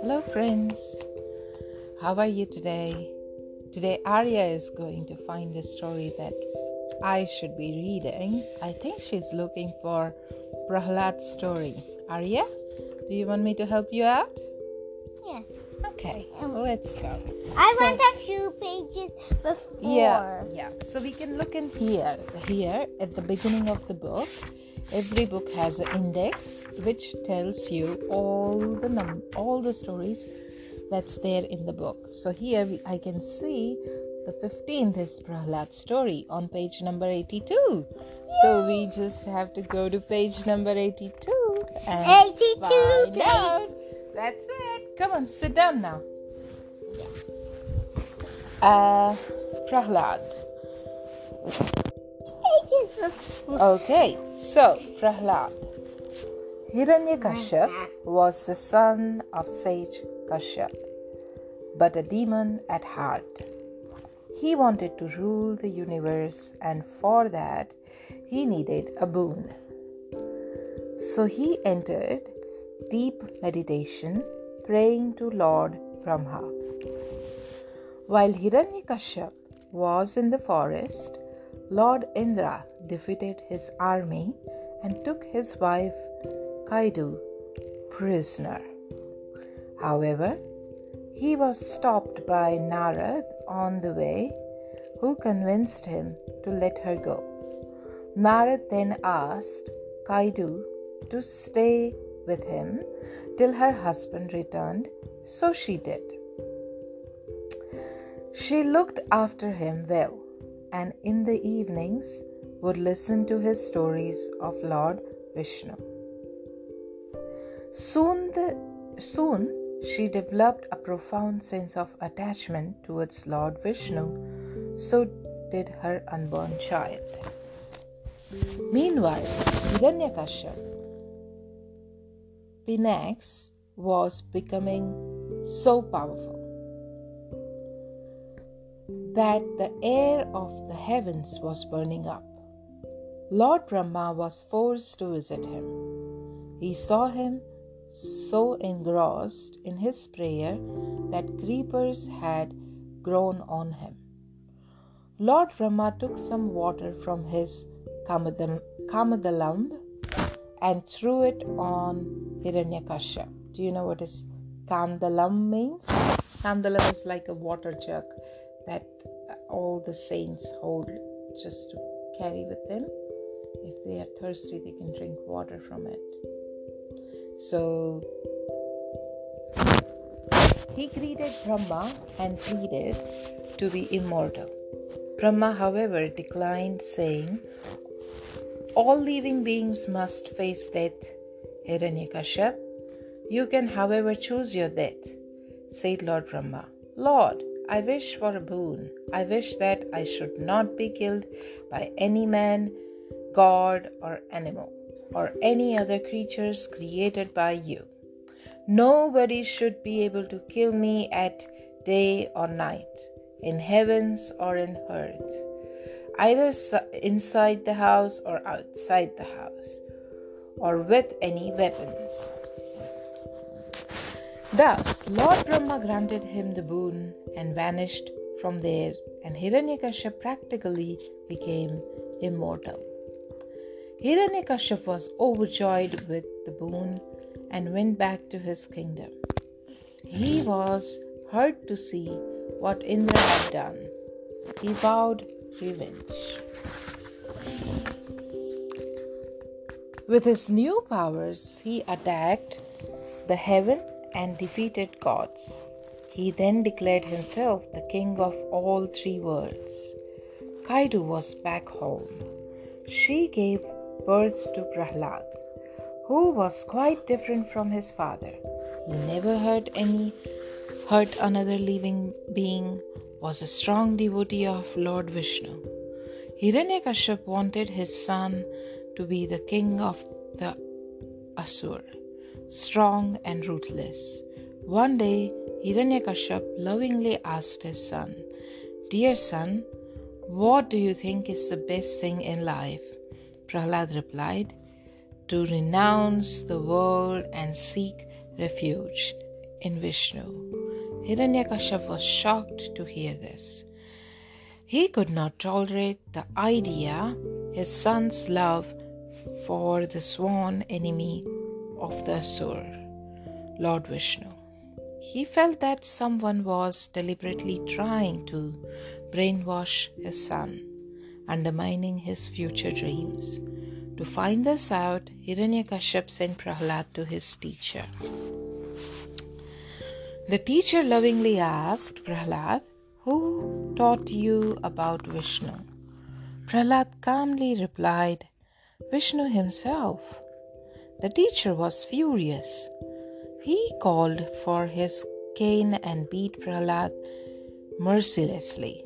Hello, friends. How are you today? Today, Arya is going to find a story that I should be reading. I think she's looking for Prahlad's story. Arya, do you want me to help you out? Yes. Okay, let's go. I So- want a few pages before. Yeah, yeah. So we can look in here. Here at the beginning of the book, every book has an index which tells you all the num all the stories that's there in the book. So here we, I can see the 15th is Prahlad story on page number 82. So we just have to go to page number 82 and 82 find page. out. That's it. Come on, sit down now. Uh, Prahlad. Okay, so Prahlad. Hiranyakashyap was the son of sage Kashyap, but a demon at heart. He wanted to rule the universe, and for that, he needed a boon. So he entered deep meditation, praying to Lord Brahma. While Hiranyakashyap was in the forest, Lord Indra defeated his army and took his wife Kaidu prisoner. However, he was stopped by Narad on the way, who convinced him to let her go. Narad then asked Kaidu to stay with him till her husband returned, so she did. She looked after him well, and in the evenings would listen to his stories of Lord Vishnu. Soon, the, soon she developed a profound sense of attachment towards Lord Vishnu, so did her unborn child. Meanwhile, Hiranyakashyap, Pinax, was becoming so powerful that the air of the heavens was burning up. Lord Brahma was forced to visit him. He saw him so engrossed in his prayer that creepers had grown on him. Lord Brahma took some water from his kamadam, kamadalamb and threw it on Hiranyakashyap. Do you know what is kandalam means? Kandalam is like a water jug that all the saints hold just to carry with them. If they are thirsty, they can drink water from it. So he greeted Brahma and pleaded to be immortal. Brahma, however, declined, saying, All living beings must face death. Hiranyakashyap, you can, however, choose your death, said Lord Brahma. Lord, I wish for a boon. I wish that I should not be killed by any man, god, or animal, or any other creatures created by you. Nobody should be able to kill me at day or night, in heavens or in earth, either inside the house or outside the house, or with any weapons. Thus, Lord Brahma granted him the boon and vanished from there, and Hiranyakashyap practically became immortal. Hiranyakashyap was overjoyed with the boon and went back to his kingdom. He was hurt to see what Indra had done. He vowed revenge. With his new powers, he attacked the heaven and defeated gods. He then declared himself the king of all three worlds. Kaidu was back home. She gave birth to Prahlad, who was quite different from his father. He never hurt any hurt another living being, was a strong devotee of Lord Vishnu. Hiranyakashyap wanted his son to be the king of the Asur, strong and ruthless. One day, Hiranyakashyap lovingly asked his son, Dear son, what do you think is the best thing in life? Prahlad replied, to renounce the world and seek refuge in Vishnu. Hiranyakashipu was shocked to hear this. He could not tolerate the idea his son's love for the sworn enemy of the Asur, Lord Vishnu. He felt that someone was deliberately trying to brainwash his son, undermining his future dreams. To find this out, Hiranyakashipu sent Prahlad to his teacher. The teacher lovingly asked Prahlad, Who taught you about Vishnu? Prahlad calmly replied, Vishnu himself. The teacher was furious. He called for his cane and beat Prahlad mercilessly.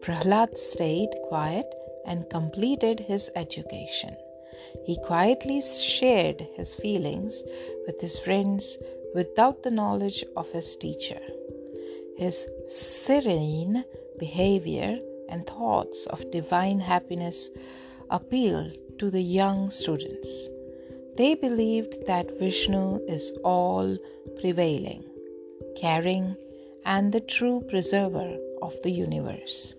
Prahlad stayed quiet and completed his education. He quietly shared his feelings with his friends without the knowledge of his teacher. His serene behavior and thoughts of divine happiness appealed to the young students. They believed that Vishnu is all prevailing, caring, and the true preserver of the universe.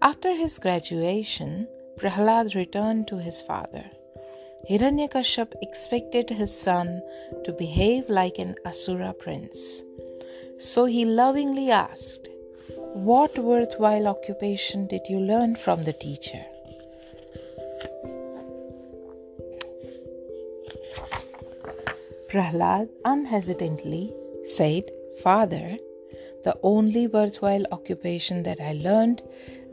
After his graduation, Prahlad returned to his father. Hiranyakashipu expected his son to behave like an Asura prince. So he lovingly asked, What worthwhile occupation did you learn from the teacher? Prahlad unhesitatingly said, Father, the only worthwhile occupation that I learned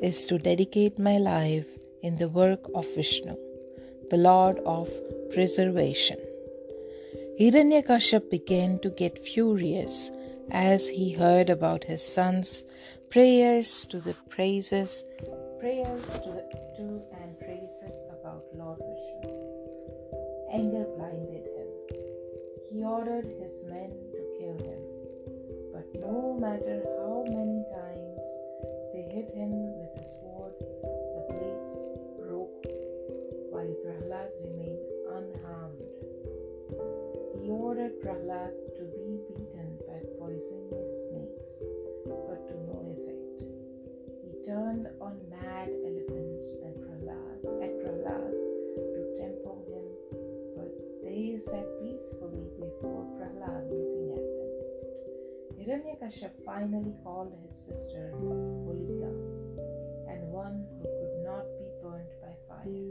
is to dedicate my life in the work of Vishnu the Lord of preservation. Hiranyakashipu began to get furious as he heard about his son's prayers to the praises, prayers to, the, to and praises about Lord Vishnu. Anger blinded. He ordered his men to kill him, but no matter how many times they hit him Hiranyakashipu finally called his sister Holika and one who could not be burnt by fire.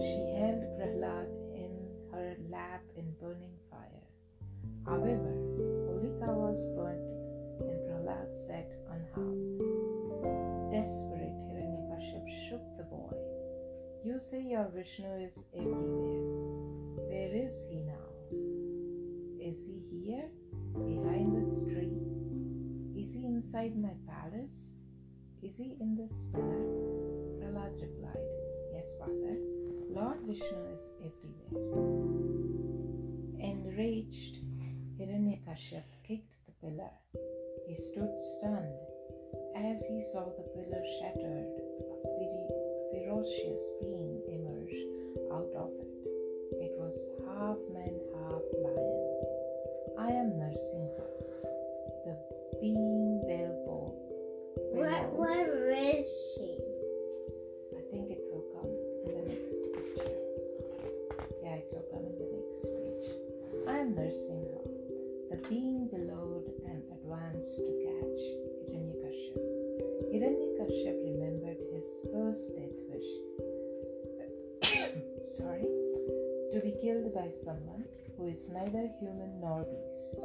She held Prahlad in her lap in burning fire. However, Holika was burnt and Prahlad sat unharmed. Desperate, Hiranyakashipu shook the boy. You say your Vishnu is everywhere. Where is he now? Is he here, behind this tree? Is he inside my palace? Is he in this pillar? Prahlad replied, Yes, father. Lord Vishnu is everywhere. Enraged, Hiranyakashipu kicked the pillar. He stood stunned as he saw the pillar shattered, a ferocious being emerge out of it. It was half man, being Belbo. Where, where is she? Narsimha, the next picture. Yeah, it will come in the next page. I am nursing her. The being beloved and advanced to catch Hiranyakashipu. Hiranyakashipu remembered his first death wish. Sorry, to be killed by someone who is neither human nor beast.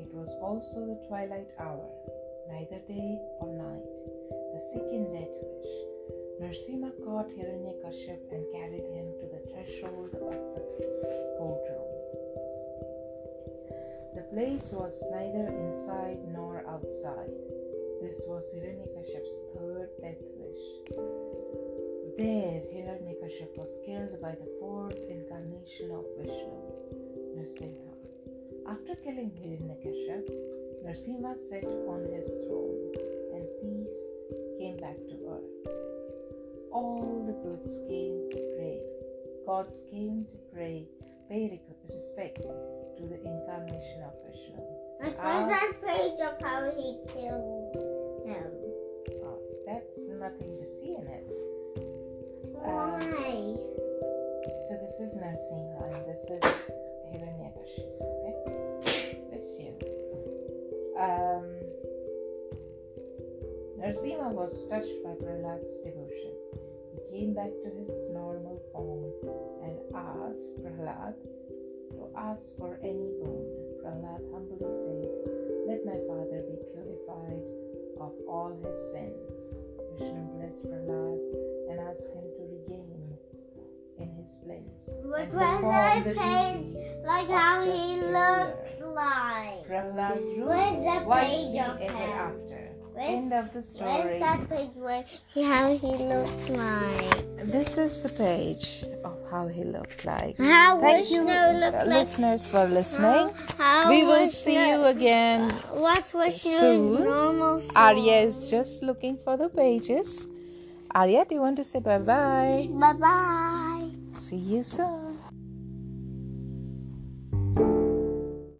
It was also the twilight hour, neither day or night. The second death wish. Narsimha caught Hiranyakashipu and carried him to the threshold of the courtroom. The place was neither inside nor outside. This was Hiranyakaship's third death wish. There, Hiranyakashipu was killed by the fourth incarnation of Vishnu, Narsimha. After killing Hiranyakashipu, Narsimha sat on his throne and peace came back to earth. All the gods came to pray. gods came to pray, pay respect to the incarnation of Vishnu. Like, where's that page of how he killed him? Oh, that's nothing to see in it. Why? Um, so this is Narsimha and this is Hiranyakashipu. Um, Narsimha was touched by Prahlad's devotion. He came back to his normal form and asked Prahlad to ask for any boon. Prahlad humbly said, Let my father be purified of all his sins. Vishnu blessed Prahlad and asked him to regain in his place. What and was perform that the page? Like how he ruler. Looked ruled Where's the was page of ever after. Where's- End of the story. Where's that page where he, how he looked like? This is the page of how he looked like. How Thank you, looked uh, like? listeners, for listening. How we will see you again. What's Vishnu's soon. normal form? Arya is just looking for the pages. Arya, do you want to say bye bye? Bye bye. See you soon.